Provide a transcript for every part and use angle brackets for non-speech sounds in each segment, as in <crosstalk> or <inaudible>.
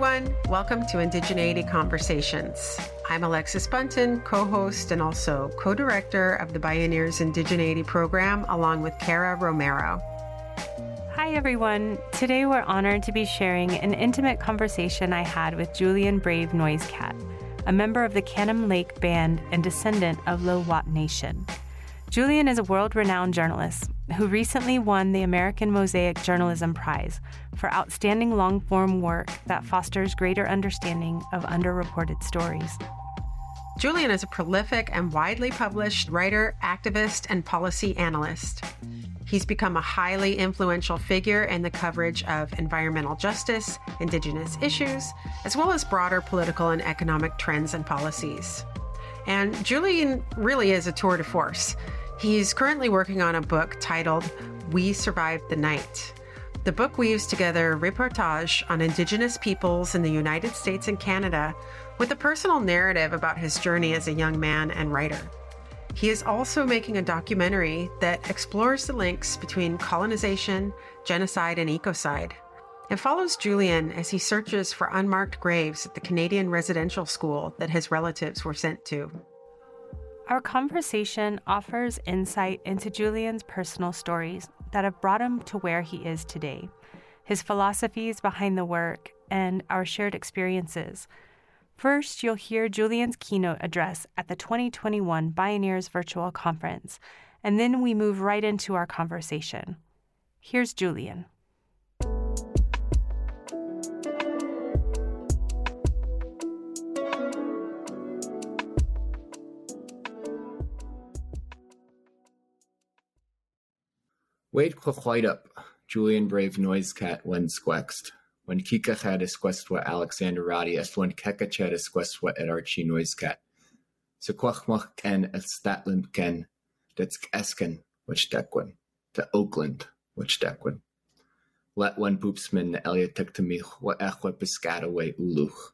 everyone. Welcome to Indigeneity Conversations. I'm Alexis Bunten, co host and also co director of the Bioneers Indigeneity program, along with Cara Romero. Hi, everyone. Today we're honored to be sharing an intimate conversation I had with Julian Brave Noisecat, a member of the Canim Lake Band and descendant of Lil'wat Nation. Julian is a world renowned journalist who recently won the American Mosaic Journalism Prize for outstanding long form work that fosters greater understanding of underreported stories. Julian is a prolific and widely published writer, activist, and policy analyst. He's become a highly influential figure in the coverage of environmental justice, Indigenous issues, as well as broader political and economic trends and policies. And Julian really is a tour de force. He's currently working on a book titled We Survived the Night. The book weaves together reportage on Indigenous peoples in the United States and Canada with a personal narrative about his journey as a young man and writer. He is also making a documentary that explores the links between colonization, genocide, and ecocide. It follows Julian as he searches for unmarked graves at the Canadian residential school that his relatives were sent to. Our conversation offers insight into Julian's personal stories that have brought him to where he is today, his philosophies behind the work, and our shared experiences. First, you'll hear Julian's keynote address at the 2021 Bioneers Virtual Conference, and then we move right into our conversation. Here's Julian. Wait up, Julian Brave Noisecat when squext. When kikached esquestwa Alexander Roddy when kekached esquestwa et archie Noisecat. Sequachmach ken et statland ken, detsk esken, which dequin, to Oakland, which dequin. Let one poopsman Eliotek to me what echwa piscataway uluch.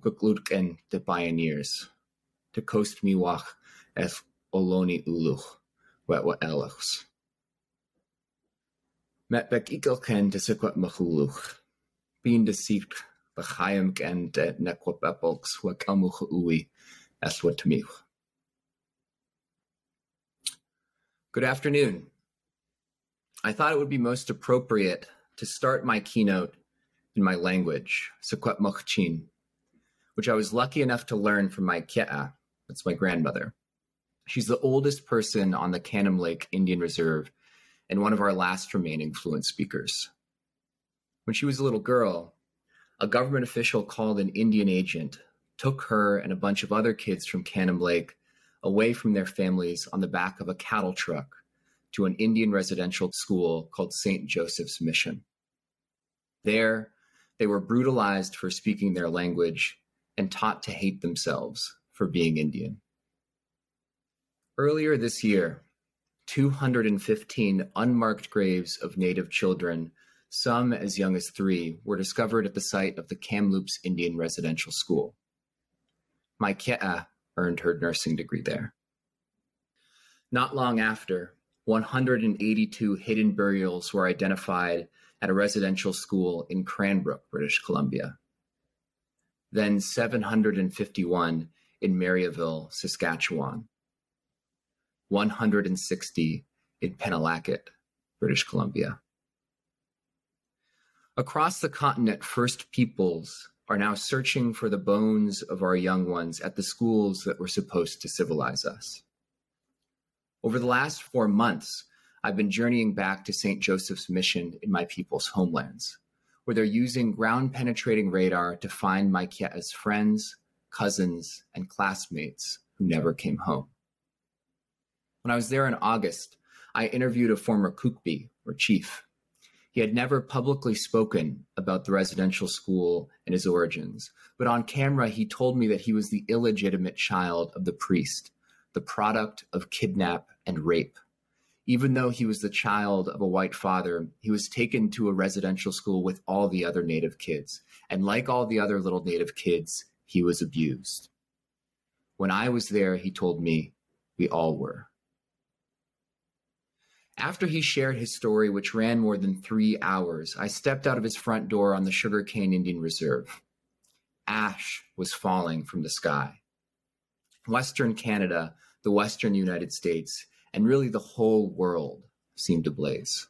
Kuklutken the Bioneers. To coast me wach eth oloni uluch, wet what elachs. Met bek ikelken de ui Good afternoon. I thought it would be most appropriate to start my keynote in my language, Sequat which I was lucky enough to learn from my Ke'a, that's my grandmother. She's the oldest person on the Canim Lake Indian Reserve and one of our last remaining fluent speakers. When she was a little girl, a government official called an Indian agent took her and a bunch of other kids from Canim Lake away from their families on the back of a cattle truck to an Indian residential school called St. Joseph's Mission. There, they were brutalized for speaking their language and taught to hate themselves for being Indian. Earlier this year, 215 unmarked graves of Native children, some as young as three, were discovered at the site of the Kamloops Indian Residential School. My Ke'a uh, earned her nursing degree there. Not long after, 182 hidden burials were identified at a residential school in Cranbrook, British Columbia. Then 751 in Marieval, Saskatchewan. 160 in Penelakut, British Columbia. Across the continent, First Peoples are now searching for the bones of our young ones at the schools that were supposed to civilize us. Over the last four months, I've been journeying back to St. Joseph's Mission in my people's homelands, where they're using ground penetrating radar to find my Ke'a's friends, cousins, and classmates who never came home. When I was there in August, I interviewed a former Kukbi, or chief. He had never publicly spoken about the residential school and his origins, but on camera he told me that he was the illegitimate child of the priest, the product of kidnap and rape. Even though he was the child of a white father, he was taken to a residential school with all the other Native kids. And like all the other little Native kids, he was abused. When I was there, he told me, we all were. After he shared his story, which ran more than three hours, I stepped out of his front door on the Sugarcane Indian Reserve. Ash was falling from the sky. Western Canada, the Western United States, and really the whole world seemed ablaze.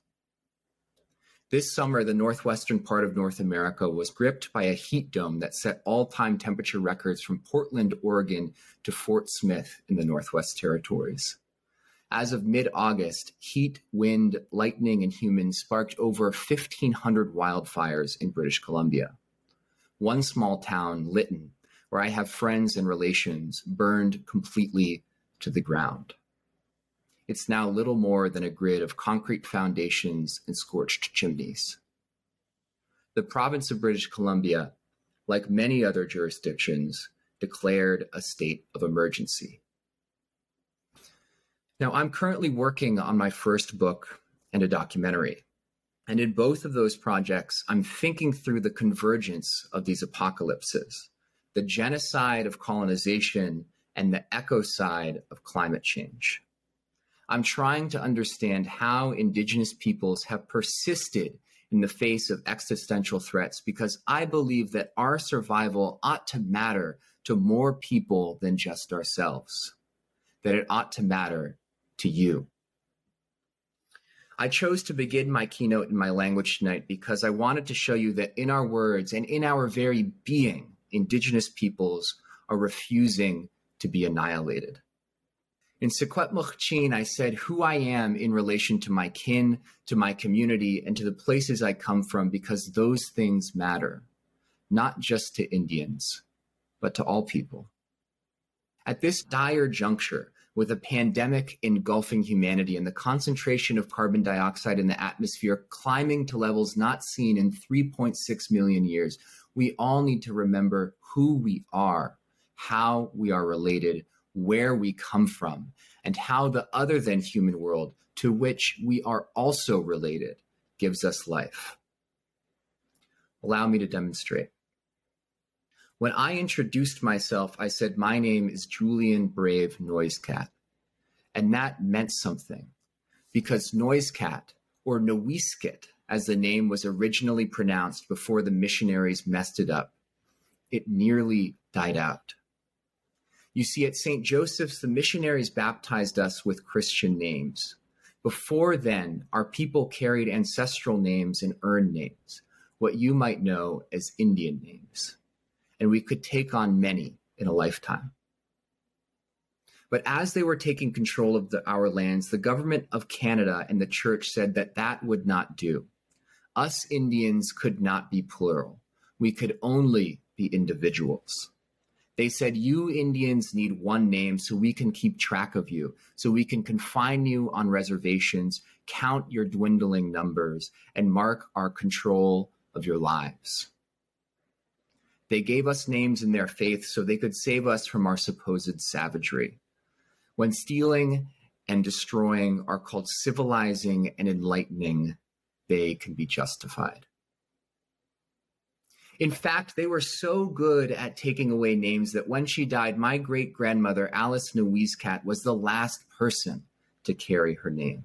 This summer, the northwestern part of North America was gripped by a heat dome that set all time temperature records from Portland, Oregon to Fort Smith in the Northwest Territories. As of mid August, heat, wind, lightning, and humans sparked over 1,500 wildfires in British Columbia. One small town, Lytton, where I have friends and relations, burned completely to the ground. It's now little more than a grid of concrete foundations and scorched chimneys. The province of British Columbia, like many other jurisdictions, declared a state of emergency. Now, I'm currently working on my first book and a documentary. And in both of those projects, I'm thinking through the convergence of these apocalypses the genocide of colonization and the ecocide of climate change. I'm trying to understand how Indigenous peoples have persisted in the face of existential threats because I believe that our survival ought to matter to more people than just ourselves, that it ought to matter to you. I chose to begin my keynote in my language tonight because I wanted to show you that in our words and in our very being, Indigenous peoples are refusing to be annihilated. In Secwepemc I said who I am in relation to my kin, to my community, and to the places I come from because those things matter, not just to Indians, but to all people. At this dire juncture, with a pandemic engulfing humanity and the concentration of carbon dioxide in the atmosphere climbing to levels not seen in 3.6 million years, we all need to remember who we are, how we are related, where we come from, and how the other than human world to which we are also related gives us life. Allow me to demonstrate. When I introduced myself, I said, My name is Julian Brave Noisecat. And that meant something because Noisecat, or Noisket, as the name was originally pronounced before the missionaries messed it up, it nearly died out. You see, at St. Joseph's, the missionaries baptized us with Christian names. Before then, our people carried ancestral names and earned names, what you might know as Indian names and we could take on many in a lifetime. But as they were taking control of the, our lands, the government of Canada and the church said that that would not do. Us Indians could not be plural. We could only be individuals. They said, You Indians need one name so we can keep track of you, so we can confine you on reservations, count your dwindling numbers, and mark our control of your lives. They gave us names in their faith so they could save us from our supposed savagery. When stealing and destroying are called civilizing and enlightening, they can be justified. In fact, they were so good at taking away names that when she died, my great grandmother, Alice Cat, was the last person to carry her name.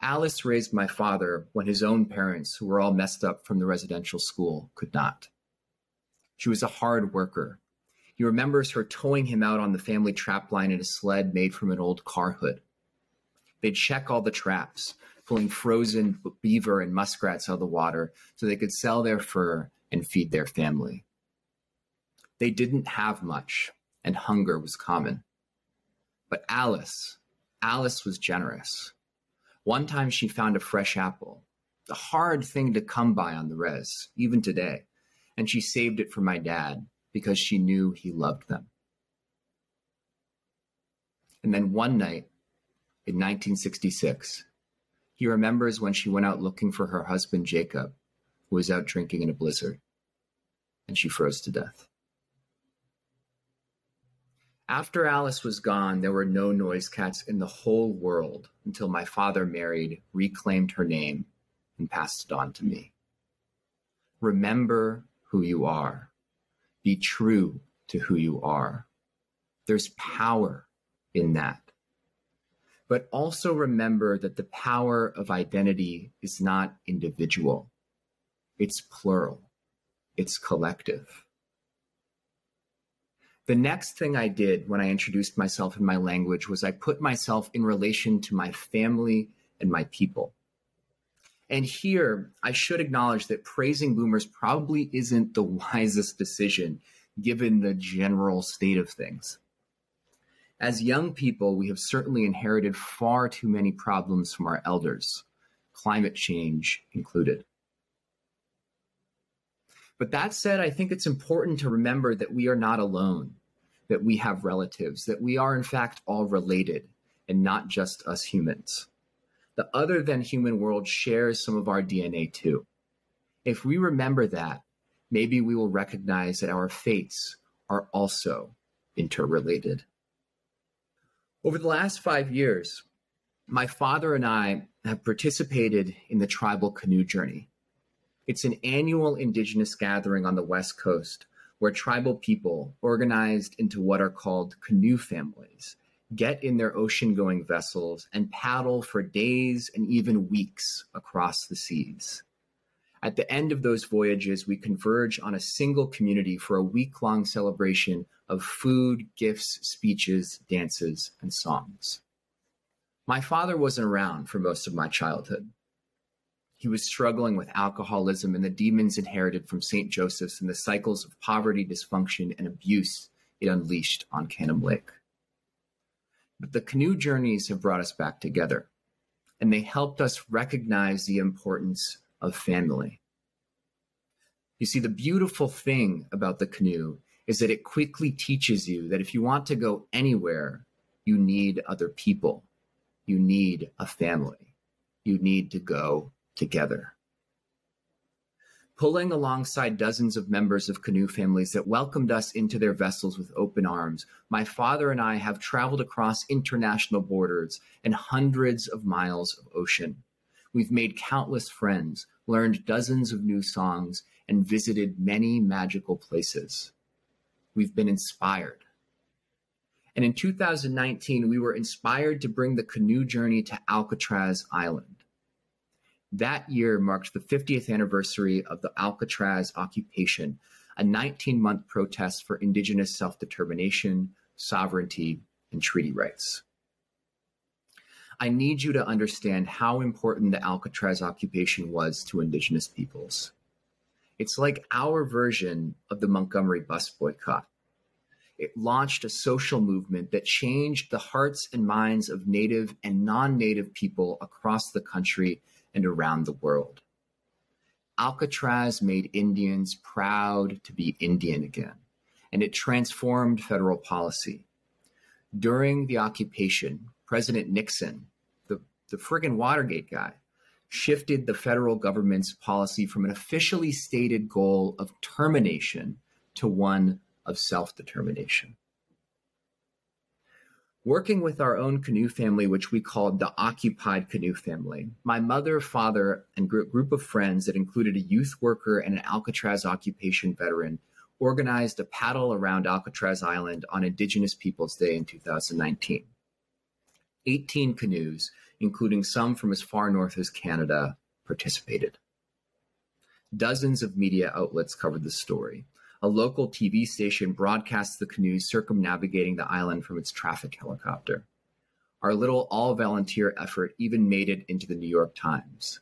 Alice raised my father when his own parents, who were all messed up from the residential school, could not. She was a hard worker. He remembers her towing him out on the family trap line in a sled made from an old car hood. They'd check all the traps, pulling frozen beaver and muskrats out of the water so they could sell their fur and feed their family. They didn't have much, and hunger was common. But Alice, Alice was generous. One time she found a fresh apple, a hard thing to come by on the res, even today and she saved it for my dad because she knew he loved them. And then one night in 1966, he remembers when she went out looking for her husband Jacob, who was out drinking in a blizzard, and she froze to death. After Alice was gone, there were no noise cats in the whole world until my father married, reclaimed her name, and passed it on to me. Remember who you are. Be true to who you are. There's power in that. but also remember that the power of identity is not individual, it's plural, it's collective. The next thing I did when I introduced myself in my language was I put myself in relation to my family and my people. And here, I should acknowledge that praising boomers probably isn't the <laughs> wisest decision given the general state of things. As young people, we have certainly inherited far too many problems from our elders, climate change included. But that said, I think it's important to remember that we are not alone, that we have relatives, that we are in fact all related and not just us humans. The other than human world shares some of our DNA too. If we remember that, maybe we will recognize that our fates are also interrelated. Over the last five years, my father and I have participated in the tribal canoe journey. It's an annual indigenous gathering on the West Coast where tribal people, organized into what are called canoe families, get in their ocean going vessels and paddle for days and even weeks across the seas. At the end of those voyages, we converge on a single community for a week long celebration of food, gifts, speeches, dances, and songs. My father wasn't around for most of my childhood. He was struggling with alcoholism and the demons inherited from St. Joseph's and the cycles of poverty, dysfunction, and abuse it unleashed on Canim Lake. But the canoe journeys have brought us back together, and they helped us recognize the importance of family. You see, the beautiful thing about the canoe is that it quickly teaches you that if you want to go anywhere, you need other people. You need a family. You need to go together. Pulling alongside dozens of members of canoe families that welcomed us into their vessels with open arms, my father and I have traveled across international borders and hundreds of miles of ocean. We've made countless friends, learned dozens of new songs, and visited many magical places. We've been inspired. And in 2019, we were inspired to bring the canoe journey to Alcatraz Island. That year marked the 50th anniversary of the Alcatraz occupation, a 19 month protest for Indigenous self determination, sovereignty, and treaty rights. I need you to understand how important the Alcatraz occupation was to Indigenous peoples. It's like our version of the Montgomery bus boycott. It launched a social movement that changed the hearts and minds of Native and non Native people across the country and around the world. Alcatraz made Indians proud to be Indian again, and it transformed federal policy. During the occupation, President Nixon the friggin' Watergate guy, shifted the federal government's policy from an officially stated goal of termination to one of self determination. Working with our own canoe family, which we called the Occupied Canoe Family, my mother, father, and group of friends that included a youth worker and an Alcatraz occupation veteran organized a paddle around Alcatraz Island on Indigenous Peoples Day in 2019. 18 canoes including some from as far north as Canada, participated. Dozens of media outlets covered the story. A local TV station broadcast the canoes circumnavigating the island from its traffic helicopter. Our little all volunteer effort even made it into the New York Times.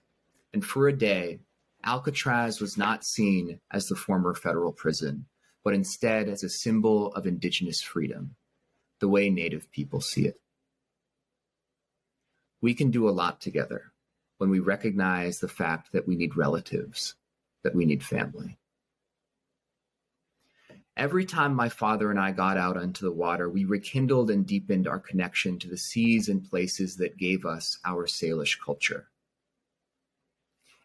And for a day, Alcatraz was not seen as the former federal prison, but instead as a symbol of indigenous freedom, the way Native people see it. We can do a lot together when we recognize the fact that we need relatives, that we need family. Every time my father and I got out onto the water, we rekindled and deepened our connection to the seas and places that gave us our Salish culture.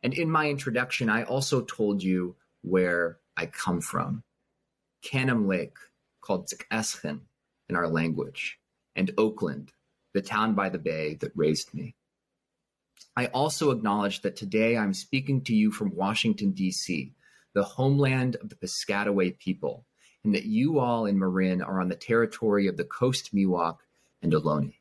And in my introduction, I also told you where I come from. Canim Lake, called Tsq'escen in our language, and Oakland, the town by the bay that raised me. I also acknowledge that today I'm speaking to you from Washington, D.C., the homeland of the Piscataway people, and that you all in Marin are on the territory of the Coast Miwok and Ohlone.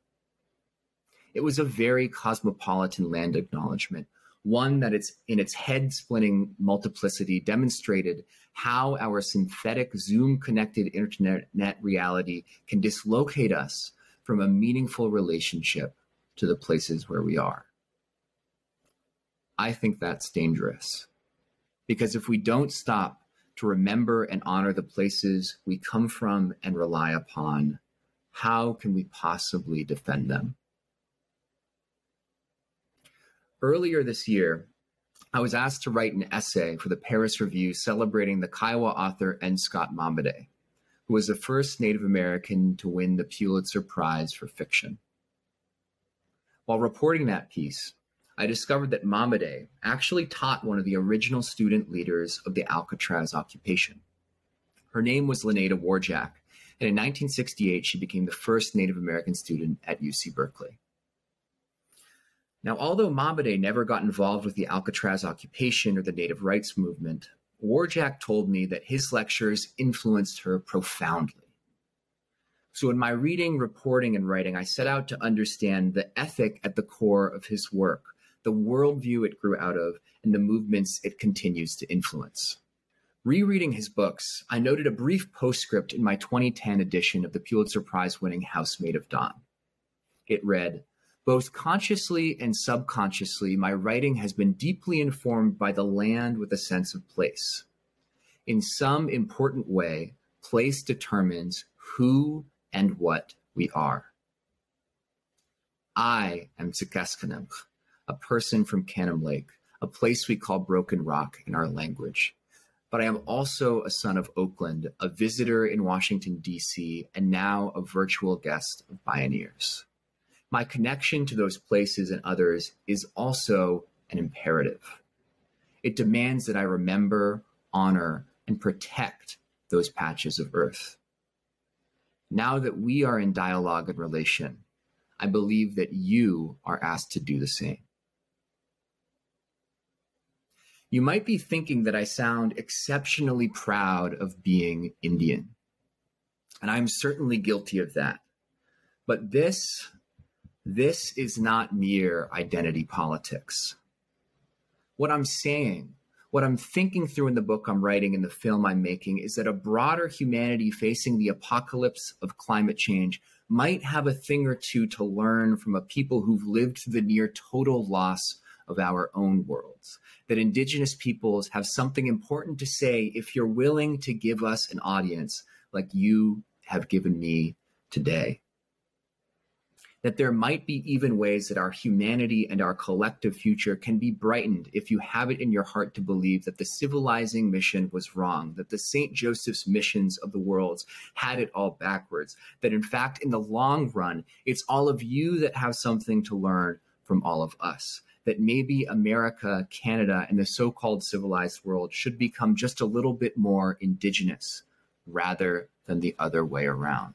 It was a very cosmopolitan land acknowledgement, one that it's in its head splitting multiplicity demonstrated how our synthetic Zoom connected internet reality can dislocate us from a meaningful relationship to the places where we are. I think that's dangerous because if we don't stop to remember and honor the places we come from and rely upon, how can we possibly defend them? Earlier this year, I was asked to write an essay for the Paris Review celebrating the Kiowa author N. Scott Momaday, who was the first Native American to win the Pulitzer Prize for fiction. While reporting that piece, I discovered that Momaday actually taught one of the original student leaders of the Alcatraz occupation. Her name was LaNada Warjack, and in 1968 she became the first Native American student at UC Berkeley. Now, although Momaday never got involved with the Alcatraz occupation or the Native rights movement, Warjack told me that his lectures influenced her profoundly. So, in my reading, reporting, and writing, I set out to understand the ethic at the core of his work the worldview it grew out of, and the movements it continues to influence. Rereading his books, I noted a brief postscript in my 2010 edition of the Pulitzer Prize winning House Made of Dawn. It read, both consciously and subconsciously, my writing has been deeply informed by the land with a sense of place. In some important way, place determines who and what we are. I am Tsiqeskanemx, a person from Canim Lake, a place we call Broken Rock in our language. But I am also a son of Oakland, a visitor in Washington, D.C., and now a virtual guest of Bioneers. My connection to those places and others is also an imperative. It demands that I remember, honor, and protect those patches of earth. Now that we are in dialogue and relation, I believe that you are asked to do the same. You might be thinking that I sound exceptionally proud of being Indian. And I'm certainly guilty of that. But this, this is not mere identity politics. What I'm saying, what I'm thinking through in the book I'm writing and the film I'm making is that a broader humanity facing the apocalypse of climate change might have a thing or two to learn from a people who've lived through the near total loss of our own worlds. That Indigenous peoples have something important to say if you're willing to give us an audience like you have given me today. That there might be even ways that our humanity and our collective future can be brightened if you have it in your heart to believe that the civilizing mission was wrong, that the St. Joseph's missions of the worlds had it all backwards, that in fact, in the long run, it's all of you that have something to learn from all of us that maybe America, Canada, and the so called civilized world should become just a little bit more indigenous rather than the other way around.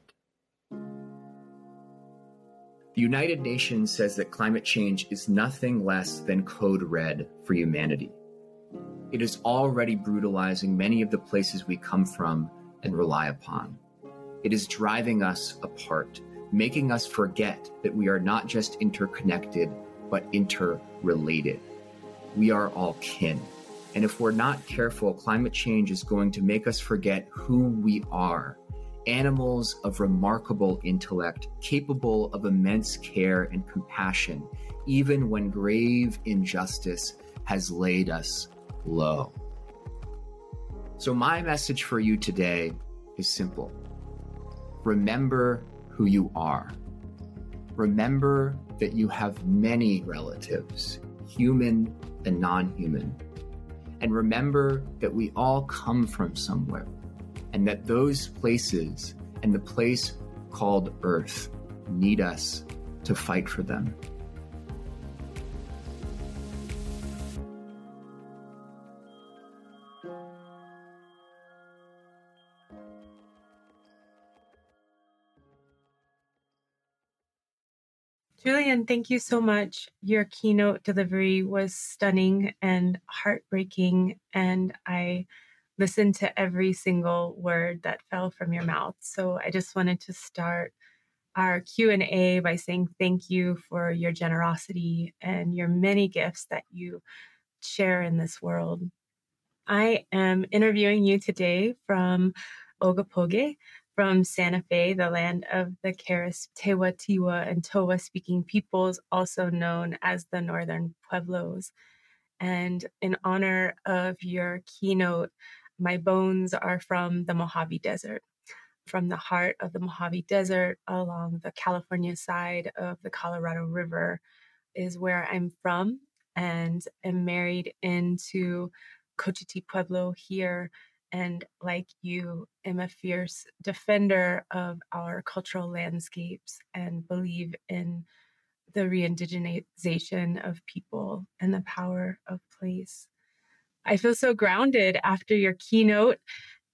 The United Nations says that climate change is nothing less than code red for humanity. It is already brutalizing many of the places we come from and rely upon. It is driving us apart, making us forget that we are not just interconnected, but interrelated. We are all kin. And if we're not careful, climate change is going to make us forget who we are animals of remarkable intellect, capable of immense care and compassion, even when grave injustice has laid us low. So, my message for you today is simple remember who you are. Remember that you have many relatives, human and non human. And remember that we all come from somewhere, and that those places and the place called Earth need us to fight for them. Julian, thank you so much. Your keynote delivery was stunning and heartbreaking, and I listened to every single word that fell from your mouth. So I just wanted to start our Q&A by saying thank you for your generosity and your many gifts that you share in this world. I am interviewing you today from Ogopoge, from Santa Fe, the land of the Keres, Tewa Tiwa, and Towa speaking peoples, also known as the Northern Pueblos. And in honor of your keynote, my bones are from the Mojave Desert, from the heart of the Mojave Desert along the California side of the Colorado River is where I'm from and am married into Cochiti Pueblo here and like you am a fierce defender of our cultural landscapes and believe in the re-indigenization of people and the power of place. I feel so grounded after your keynote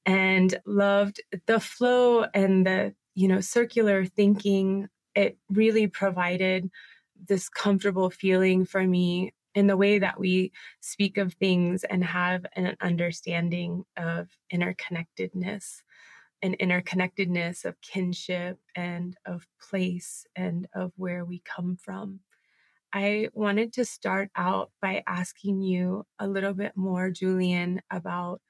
and loved the flow and the you know circular thinking. It really provided this comfortable feeling for me in the way that we speak of things and have an understanding of interconnectedness and interconnectedness of kinship and of place and of where we come from. I wanted to start out by asking you a little bit more, Julian, about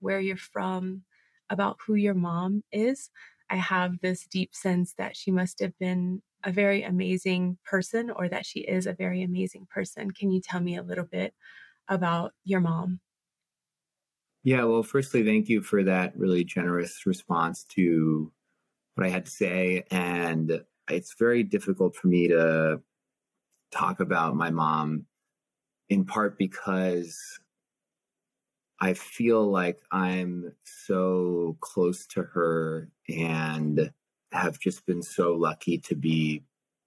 where you're from, about who your mom is. I have this deep sense that she must have been a very amazing person or that she is a very amazing person. Can you tell me a little bit about your mom? Yeah, well, firstly, thank you for that really generous response to what I had to say. And it's very difficult for me to talk about my mom in part because I feel like I'm so close to her and have just been so lucky to be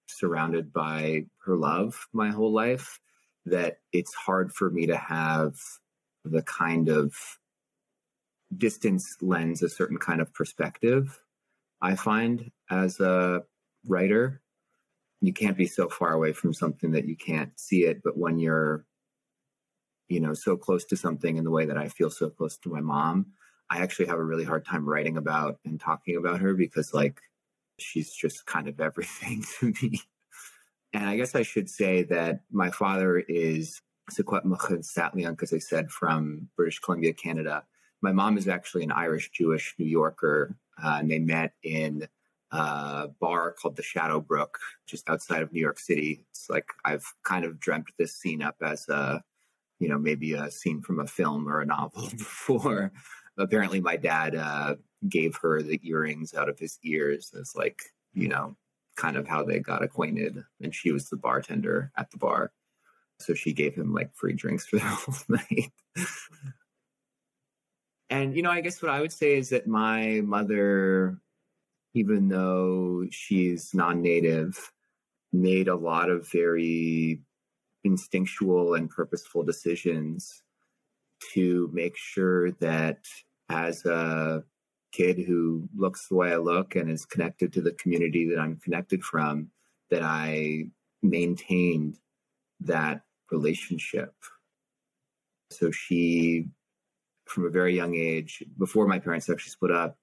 surrounded by her love my whole life that it's hard for me to have the kind of distance lens a certain kind of perspective i find as a writer. You can't be so far away from something that you can't see it but when you're you know so close to something in the way that i feel so close to my mom i actually have a really hard time writing about and talking about her because like she's just kind of everything <laughs> to me. And I guess I should say that my father is Secwepemc St'át'imc, as I said, from British Columbia, Canada. My mom is actually an Irish Jewish New Yorker, uh, and they met in a bar called the Shadow Brook, just outside of New York City. It's like I've kind of dreamt this scene up as a, you know, maybe a scene from a film or a novel <laughs> before. Apparently, my dad uh, gave her the earrings out of his ears as like, you know, kind of how they got acquainted. And she was the bartender at the bar. So she gave him like free drinks for <laughs> the whole night. and, you know, I guess what I would say is that my mother, even though she's non native, made a lot of very instinctual and purposeful decisions to make sure that as a kid who looks the way I look and is connected to the community that I'm connected from, that I maintained that relationship. So she, from a very young age, before my parents actually split up,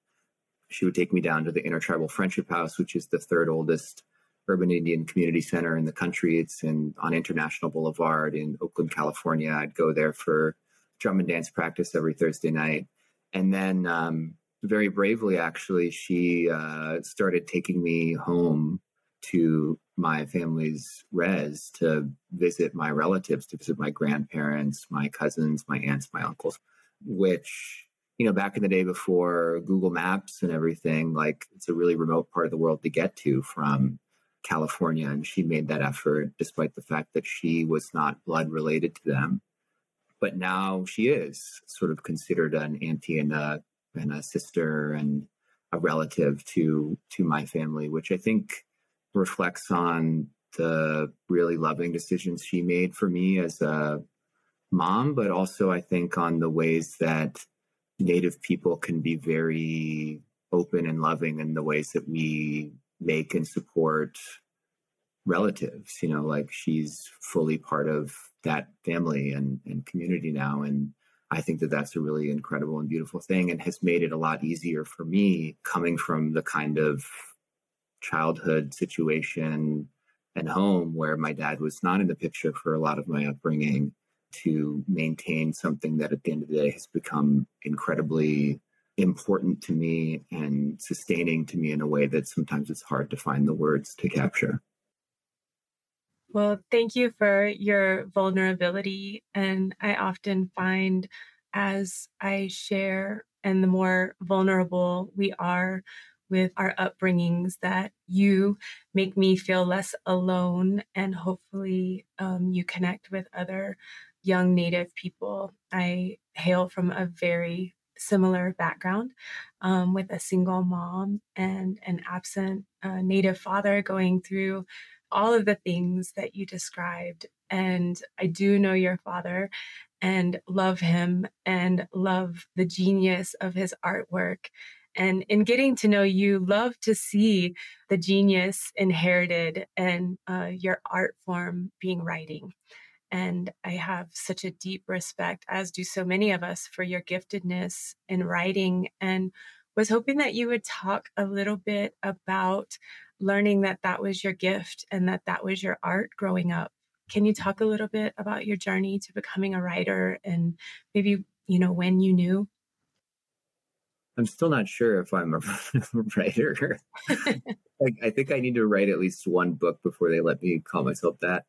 she would take me down to the Intertribal Friendship House, which is the third oldest urban Indian community center in the country. It's in on International Boulevard in Oakland, California. I'd go there for drum and dance practice every Thursday night. And then um, very bravely, actually, she uh, started taking me home to my family's res to visit my relatives, to visit my grandparents, my cousins, my aunts, my uncles, which, you know, back in the day before Google Maps and everything, like it's a really remote part of the world to get to from California. And she made that effort despite the fact that she was not blood related to them. But now she is sort of considered an auntie and a and a sister and a relative to to my family, which I think reflects on the really loving decisions she made for me as a mom, but also I think on the ways that Native people can be very open and loving in the ways that we make and support relatives. You know, like she's fully part of that family and, and community now. And I think that that's a really incredible and beautiful thing and has made it a lot easier for me coming from the kind of childhood situation and home where my dad was not in the picture for a lot of my upbringing to maintain something that at the end of the day has become incredibly important to me and sustaining to me in a way that sometimes it's hard to find the words to capture. Well, thank you for your vulnerability. And I often find as I share and the more vulnerable we are with our upbringings that you make me feel less alone and hopefully um, you connect with other young native people i hail from a very similar background um, with a single mom and an absent uh, native father going through all of the things that you described and i do know your father and love him and love the genius of his artwork. And in getting to know you, love to see the genius inherited and uh, your art form being writing. And I have such a deep respect, as do so many of us, for your giftedness in writing. And was hoping that you would talk a little bit about learning that that was your gift and that that was your art growing up can you talk a little bit about your journey to becoming a writer and maybe, you know, when you knew? I'm still not sure if I'm a <laughs> writer. <laughs> I, think I need to write at least one book before they let me call myself that.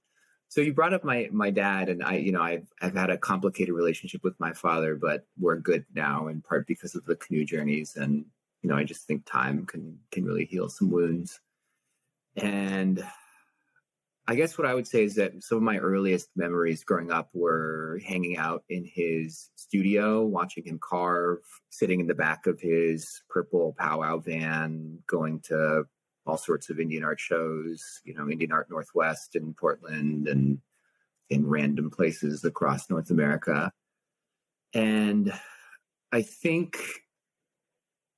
So you brought up my my dad, and I, you know, I've I've had a complicated relationship with my father, but we're good now, in part because of the canoe journeys, and you know, I just think time can can really heal some wounds. And I guess what I would say is that some of my earliest memories growing up were hanging out in his studio, watching him carve, sitting in the back of his purple powwow van, going to all sorts of Indian art shows, you know, Indian Art Northwest in Portland and in random places across North America. And I think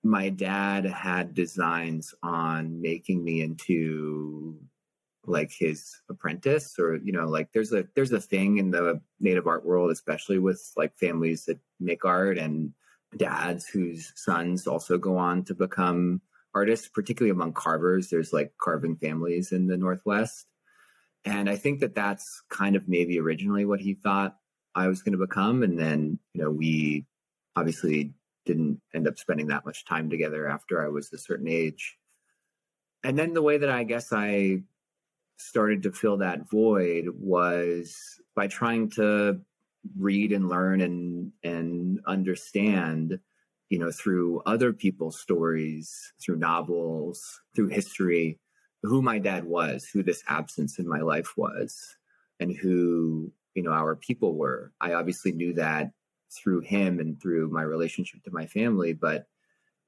my dad had designs on making me into like his apprentice or you know like there's a there's a thing in the native art world especially with like families that make art and dads whose sons also go on to become artists particularly among carvers. There's like carving families in the northwest. And i think that that's kind of maybe originally what he thought i was going to become. And then you know we obviously didn't end up spending that much time together after i was a certain age. And then the way that i guess i started to fill that void was by trying to read and learn and and understand you know through other people's stories through novels through history who my dad was who this absence in my life was and who you know our people were. I obviously knew that through him and through my relationship to my family but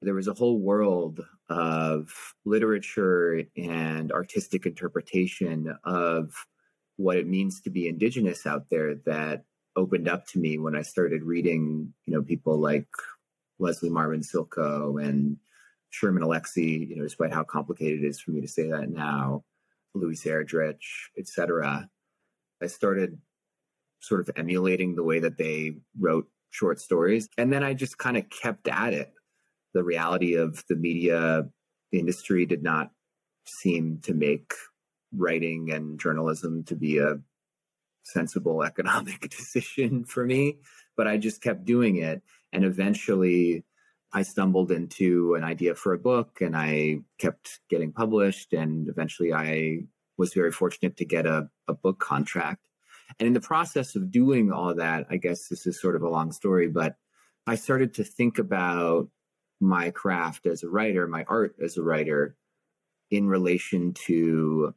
there was a whole world of literature and artistic interpretation of what it means to be indigenous out there that opened up to me when I started reading, you know, people like Leslie Marmon Silko and Sherman Alexie, you know, despite how complicated it is for me to say that now, Louise Erdrich, etc. I started sort of emulating the way that they wrote short stories. And then I just kind of kept at it. The reality of the media industry did not seem to make writing and journalism to be a sensible <laughs> economic decision for me but i just kept doing it. And eventually i stumbled into an idea for a book and i kept getting published and eventually i was very fortunate to get a, a book contract and in the process of doing all that i guess this is sort of a long story but i started to think about my craft as a writer, my art as a writer, in relation to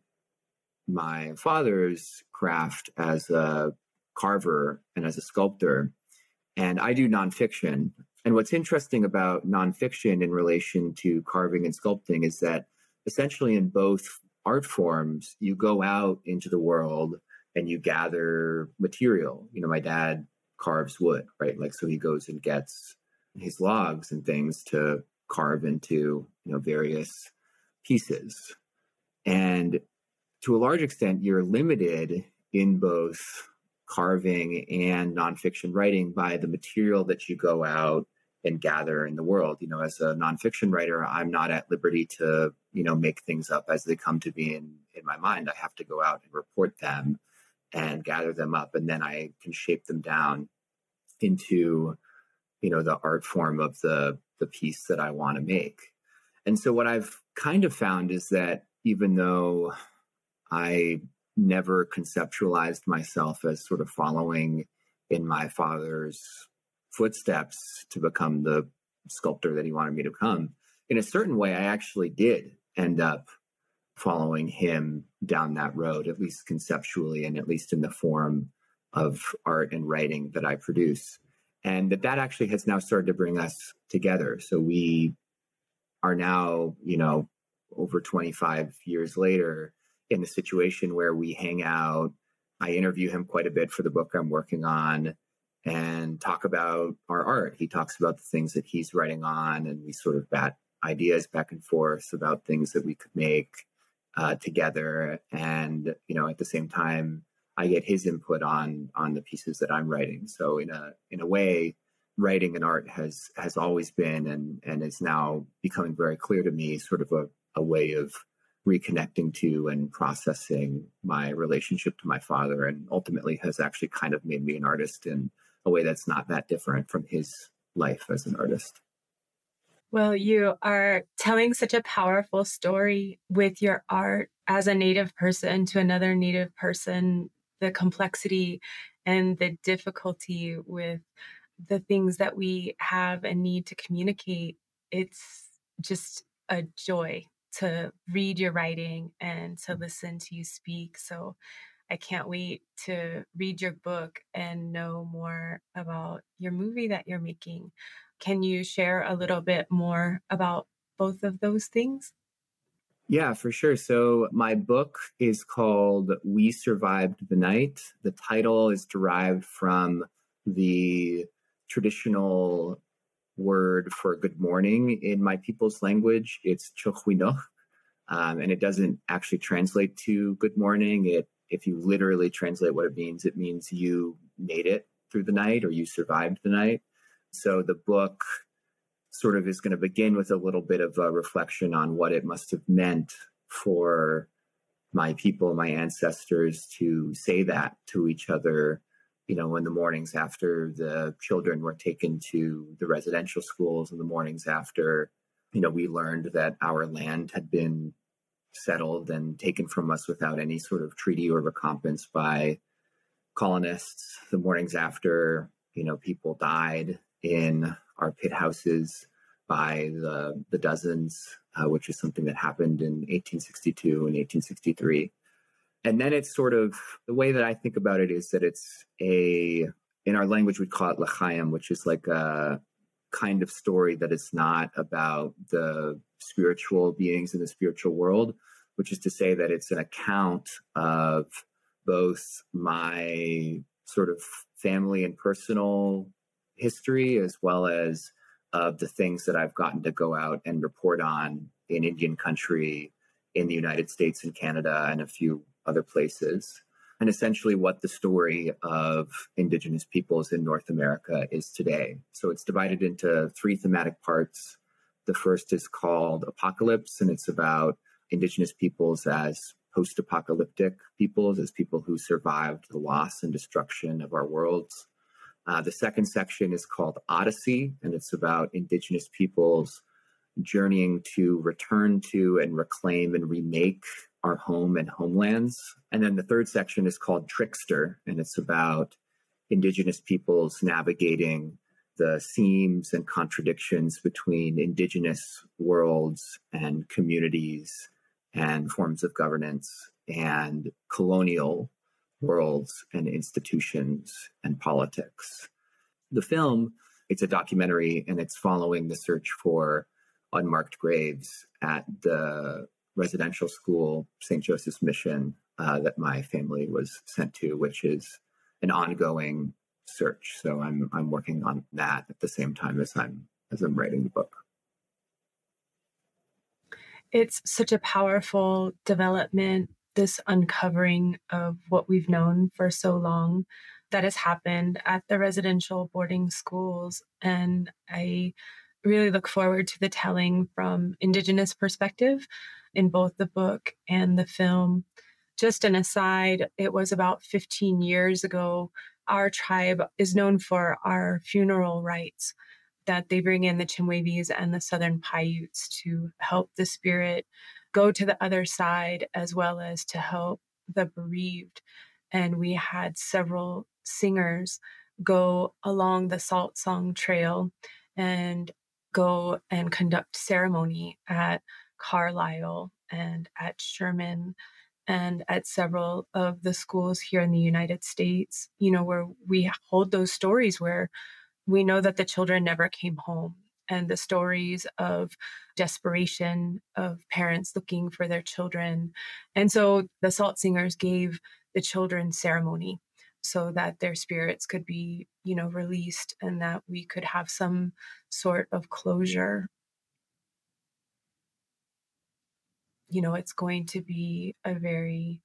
my father's craft as a carver and as a sculptor. And I do nonfiction. And what's interesting about nonfiction in relation to carving and sculpting is that essentially in both art forms, you go out into the world and you gather material. You know, my dad carves wood, right? Like, so he goes and gets his logs and things to carve into you know various pieces and to a large extent you're limited in both carving and nonfiction writing by the material that you go out and gather in the world you know as a nonfiction writer i'm not at liberty to you know, make things up as they come to be in, in my mind. I have to go out and report them and gather them up, and then I can shape them down into, you know, the art form of the the piece that I want to make. And so what I've kind of found is that even though I never conceptualized myself as sort of following in my father's footsteps to become the sculptor that he wanted me to become. In a certain way, I actually did end up following him down that road, at least conceptually, and at least in the form of art and writing that I produce. And that that actually has now started to bring us together. So we are now, you know, over 25 years later in the situation where we hang out. I interview him quite a bit for the book I'm working on and talk about our art. He talks about the things that he's writing on, and we sort of bat ideas back and forth about things that we could make uh, together. And you know, at the same time, I get his input on on the pieces that I'm writing. So in a in a way, writing and art has has always been and and is now becoming very clear to me, sort of a, a way of reconnecting to and processing my relationship to my father and ultimately has actually kind of made me an artist in a way that's not that different from his life as an artist. Well, you are telling such a powerful story with your art as a Native person to another Native person, the complexity and the difficulty with the things that we have and need to communicate. It's just a joy to read your writing and to listen to you speak. So I can't wait to read your book and know more about your movie that you're making. Can you share a little bit more about both of those things? Yeah, for sure. So, my book is called We Survived the Night. The title is derived from the traditional word for good morning in my people's language. It's Chochwinoch, um, and it doesn't actually translate to good morning. It if you literally translate what it means, it means you made it through the night or you survived the night. So the book sort of is going to begin with a little bit of a reflection on what it must have meant for my people, my ancestors to say that to each other, you know, in the mornings after the children were taken to the residential schools, in the mornings after, you know, we learned that our land had been settled and taken from us without any sort of treaty or recompense by colonists. The mornings after, you know, people died in our pit houses by the, the dozens, uh, which is something that happened in 1862 and 1863. And then it's sort of the way that I think about it is that it's a, in our language, we call it l'chaim, which is like a kind of story that is not about the spiritual beings in the spiritual world, which is to say that it's an account of both my sort of family and personal history as well as of the things that I've gotten to go out and report on in Indian country, in the United States and Canada, and a few other places. And essentially, what the story of Indigenous peoples in North America is today. So it's divided into three thematic parts. The first is called Apocalypse, and it's about Indigenous peoples as post apocalyptic peoples, as people who survived the loss and destruction of our worlds. Uh, the second section is called Odyssey, and it's about Indigenous peoples journeying to return to and reclaim and remake our home and homelands. And then the third section is called Trickster, and it's about Indigenous peoples navigating the seams and contradictions between Indigenous worlds and communities and forms of governance and colonial worlds and institutions and politics. The film, it's a documentary and it's following the search for unmarked graves at the residential school, St. Joseph's Mission, uh, that my family was sent to, which is an ongoing search. So I'm I'm working on that at the same time as I'm as I'm writing the book it's such a powerful development, this uncovering of what we've known for so long that has happened at the residential boarding schools. And I really look forward to the telling from Indigenous perspective in both the book and the film. Just an aside, it was about 15 years ago. Our tribe is known for our funeral rites that they bring in the Chemehuevis and the Southern Paiutes to help the spirit go to the other side as well as to help the bereaved. And we had several singers go along the Salt Song Trail and go and conduct ceremony at Carlisle and at Sherman and at several of the schools here in the United States, you know, where we hold those stories where we know that the children never came home and the stories of desperation of parents looking for their children. And so the Salt Singers gave the children ceremony so that their spirits could be, you know, released and that we could have some sort of closure. You know, it's going to be a very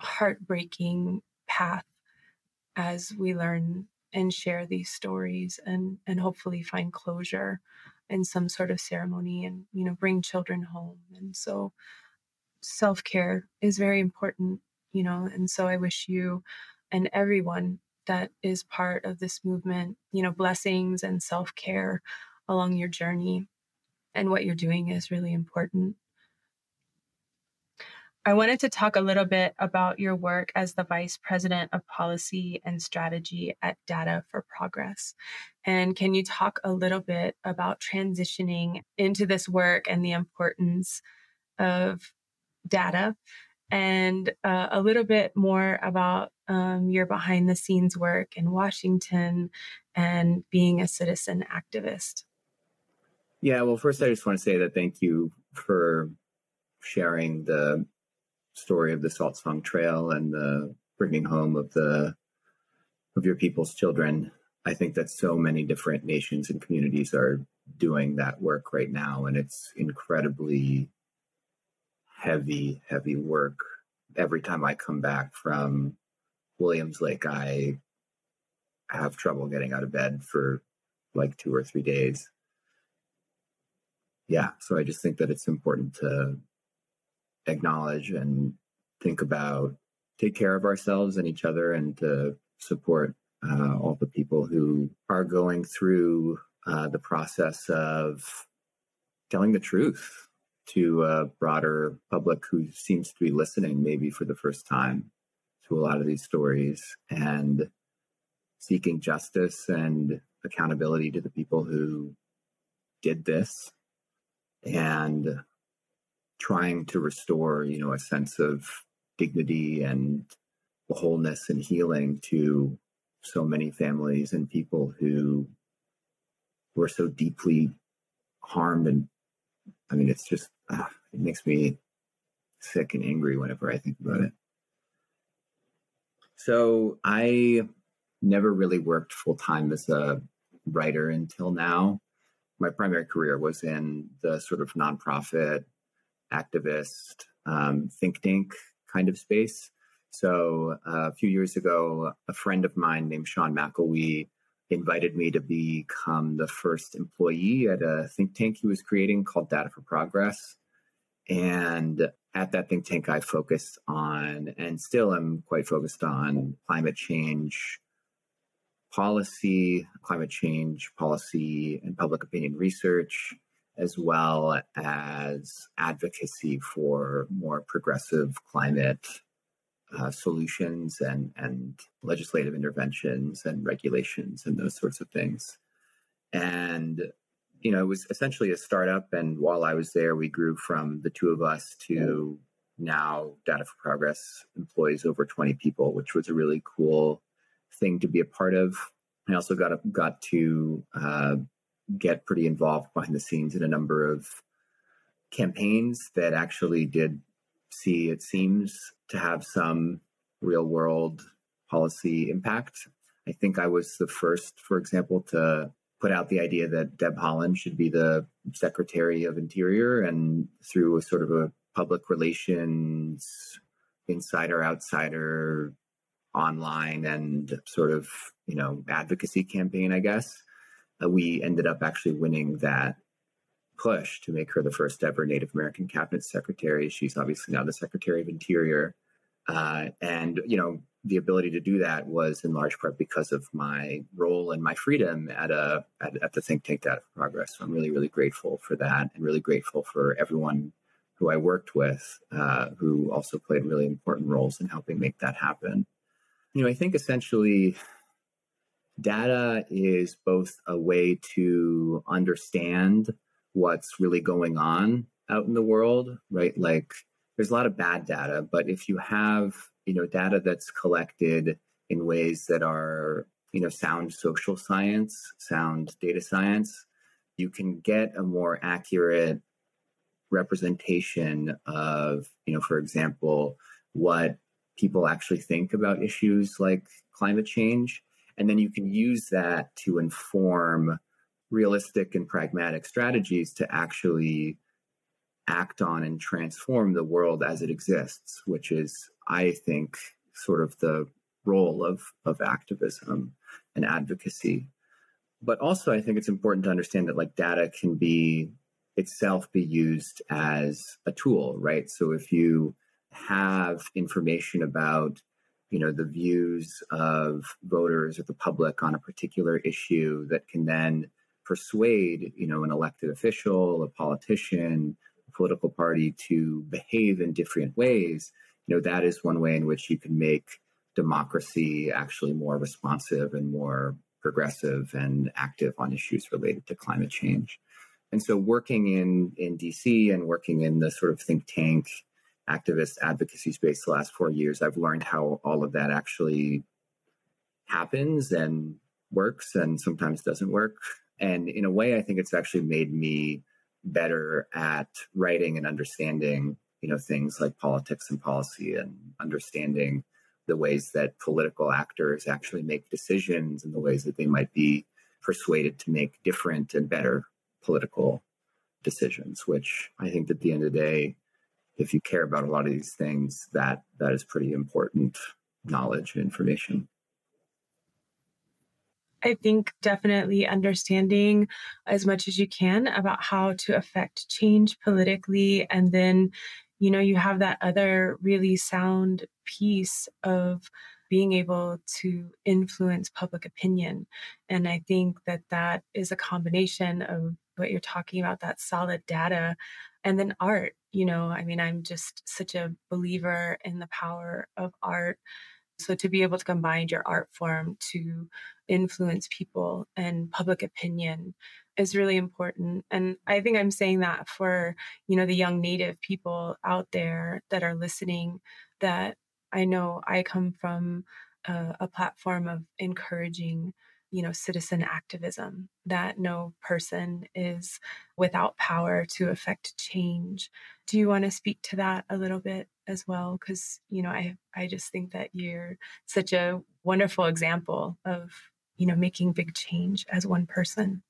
heartbreaking path as we learn and share these stories and and hopefully find closure in some sort of ceremony and you know bring children home. And so self-care is very important you know and so i wish you and everyone that is part of this movement you know blessings and self-care along your journey and what you're doing is really important I wanted to talk a little bit about your work as the Vice President of Policy and Strategy at Data for Progress. And can you talk a little bit about transitioning into this work and the importance of data and uh, a little bit more about um, your behind the scenes work in Washington and being a citizen activist? Yeah, well, first, I just want to say that thank you for sharing the story of the Salt Song Trail and the bringing home of the of your people's children. I think that so many different nations and communities are doing that work right now, and it's incredibly heavy, heavy work. Every time I come back from Williams Lake, I have trouble getting out of bed for like two or three days. Yeah, so I just think that it's important to acknowledge and think about take care of ourselves and each other and to support uh, all the people who are going through uh, the process of telling the truth to a broader public who seems to be listening maybe for the first time to a lot of these stories and seeking justice and accountability to the people who did this. And trying to restore, you know, a sense of dignity and wholeness and healing to so many families and people who were so deeply harmed. And i mean it's just uh, it makes me sick and angry whenever i think about it. So i never really worked full time as a writer until now. My primary career was in the sort of nonprofit activist um, think tank kind of space. So uh, a few years ago, a friend of mine named Sean McElwee invited me to become the first employee at a think tank he was creating called Data for Progress. And at that think tank, I focused on, and still am quite focused on, climate change policy, climate change policy, and public opinion research, as well as advocacy for more progressive climate uh, solutions and, and legislative interventions and regulations and those sorts of things. And, you know, it was essentially a startup. And while I was there, we grew from the two of us to now Data for Progress employs over 20 people, which was a really cool thing to be a part of. I also got, got to uh, get pretty involved behind the scenes in a number of campaigns that actually did see, it seems, to have some real world policy impact. I think I was the first, for example, to put out the idea that Deb Haaland should be the Secretary of Interior, and through a sort of a public relations insider outsider online and sort of you know advocacy campaign i guess we ended up actually winning that push to make her the first ever Native American cabinet secretary. She's obviously now the Secretary of Interior. Uh, and, you know, the ability to do that was in large part because of my role and my freedom at a at, at the think tank Data for Progress. So I'm really, really grateful for that and really grateful for everyone who I worked with uh, who also played really important roles in helping make that happen. You know, I think essentially data is both a way to understand what's really going on out in the world, right? Like there's a lot of bad data, but if you have, you know, data that's collected in ways that are, you know, sound social science, sound data science, you can get a more accurate representation of, you know, for example, what people actually think about issues like climate change. And then you can use that to inform realistic and pragmatic strategies to actually act on and transform the world as it exists, which is, I think, sort of the role of, of activism and advocacy. But also, I think it's important to understand that like data can be itself be used as a tool, right? So if you have information about you know the views of voters or the public on a particular issue that can then persuade you know an elected official a politician a political party to behave in different ways you know that is one way in which you can make democracy actually more responsive and more progressive and active on issues related to climate change. And so working in in dc and working in the sort of think tank activist advocacy space the last four years i've learned how all of that actually happens and works and sometimes doesn't work. And in a way, I think it's actually made me better at writing and understanding, you know, things like politics and policy and understanding the ways that political actors actually make decisions and the ways that they might be persuaded to make different and better political decisions, which I think at the end of the day, if you care about a lot of these things, that that is pretty important knowledge and information. I think definitely understanding as much as you can about how to affect change politically. And then, you know, you have that other really sound piece of being able to influence public opinion. And I think that that is a combination of what you're talking about, that solid data, and then art. You know, I mean, I'm just such a believer in the power of art so to be able to combine your art form to influence people and public opinion is really important. And I think I'm saying that for, you know, the young native people out there that are listening that I know I come from a, a platform of encouraging you know citizen activism that no person is without power to affect change do you want to speak to that a little bit as well because you know i i just think that you're such a wonderful example of you know making big change as one person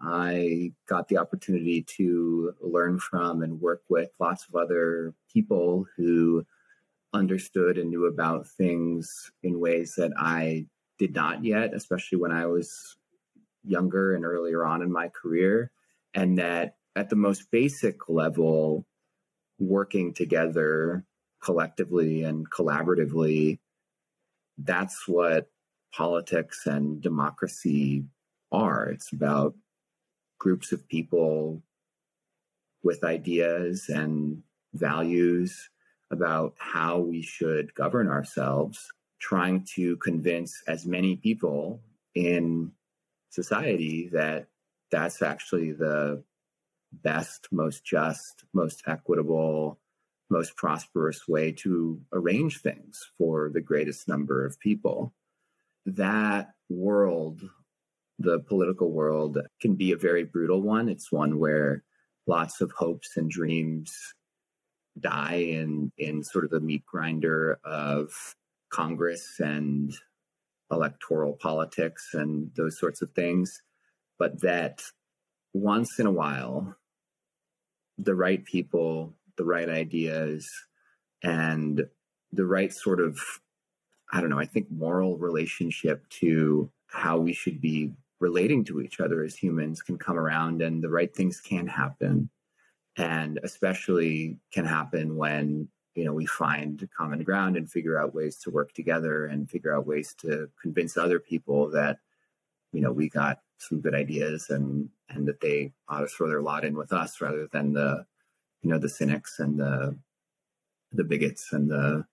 I got the opportunity to learn from and work with lots of other people who understood and knew about things in ways that I did not yet, especially when I was younger and earlier on in my career. And that at the most basic level, working together collectively and collaboratively, that's what politics and democracy are. It's about groups of people with ideas and values about how we should govern ourselves trying to convince as many people in society that that's actually the best, most just, most equitable, most prosperous way to arrange things for the greatest number of people. That world, the political world, can be a very brutal one. It's one where lots of hopes and dreams die in in sort of the meat grinder of Congress and electoral politics and those sorts of things, but that once in a while, the right people, the right ideas, and the right sort of, I don't know, I think moral relationship to how we should be relating to each other as humans can come around and the right things can happen. And especially can happen when you know we find common ground and figure out ways to work together and figure out ways to convince other people that you know we got some good ideas and and that they ought to throw their lot in with us rather than the you know the cynics and the the bigots and the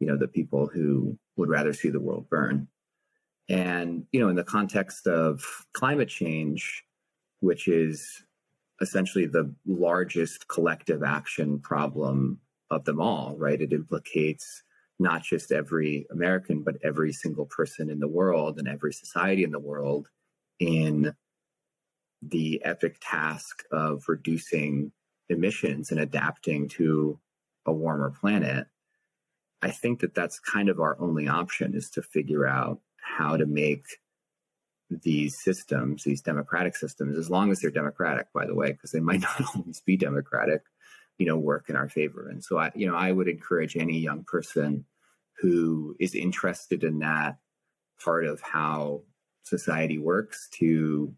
you know the people who would rather see the world burn and you know in the context of climate change which is essentially the largest collective action problem of them all, right? It implicates not just every American, but every single person in the world and every society in the world in the epic task of reducing emissions and adapting to a warmer planet. I think that that's kind of our only option is to figure out how to make these systems, these democratic systems, as long as they're democratic, by the way, because they might <laughs> not always be democratic, you know, work in our favor. And so I, you know, I would encourage any young person who is interested in that part of how society works to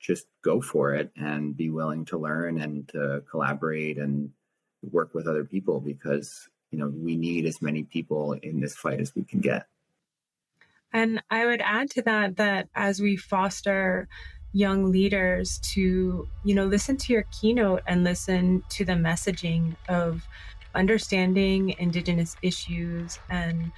just go for it and be willing to learn and to collaborate and work with other people because you know we need as many people in this fight as we can get. And I would add to that that as we foster young leaders to, you know, listen to your keynote and listen to the messaging of understanding Indigenous issues and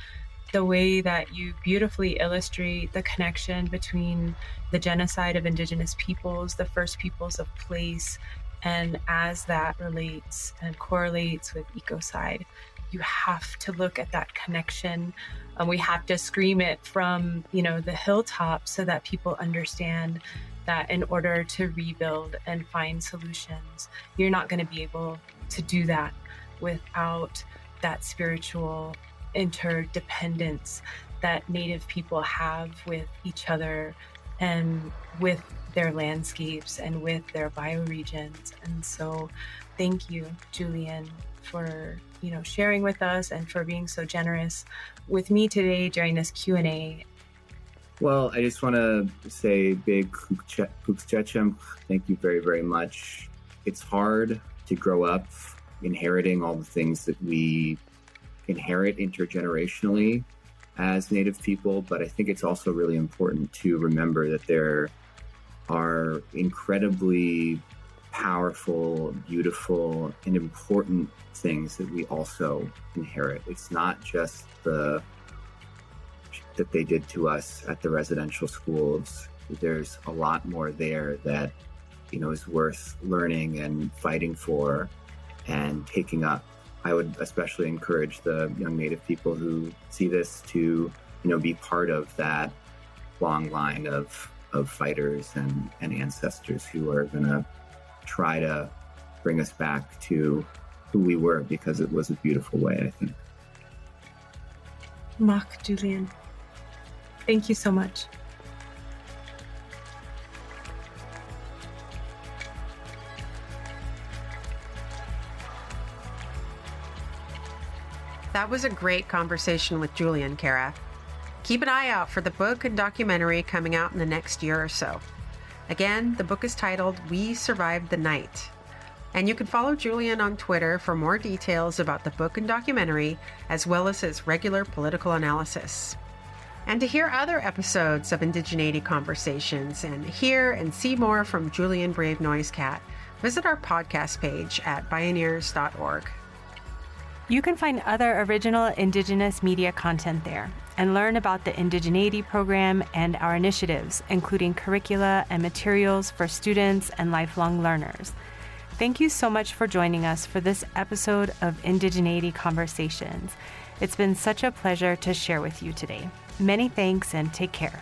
the way that you beautifully illustrate the connection between the genocide of Indigenous peoples, the first peoples of place, and as that relates and correlates with ecocide, you have to look at that connection. And we have to scream it from you know the hilltop so that people understand that in order to rebuild and find solutions you're not going to be able to do that without that spiritual interdependence that native people have with each other and with their landscapes and with their bioregions and so thank you julian for you know sharing with us and for being so generous with me today during this Q&A. Well, I just want to say big Kuchecham. Thank you very, very much. It's hard to grow up inheriting all the things that we inherit intergenerationally as Native people, but I think it's also really important to remember that there are incredibly powerful, beautiful, and important things that we also inherit. It's not just the that they did to us at the residential schools. There's a lot more there that you know is worth learning and fighting for and taking up. I would especially encourage the young Native people who see this to you know be part of that long line of of fighters and, and ancestors who are going to try to bring us back to who we were because it was a beautiful way, I think. Mark Julian, thank you so much. That was a great conversation with Julian, Cara. Keep an eye out for the book and documentary coming out in the next year or so. Again, the book is titled We Survived the Night and you can follow Julian on Twitter for more details about the book and documentary, as well as his regular political analysis. And to hear other episodes of Indigeneity Conversations and hear and see more from Julian Brave NoiseCat, visit our podcast page at bioneers.org. You can find other original Indigenous media content there and learn about the Indigeneity program and our initiatives, including curricula and materials for students and lifelong learners. Thank you so much for joining us for this episode of Indigeneity Conversations. It's been such a pleasure to share with you today. Many thanks and take care.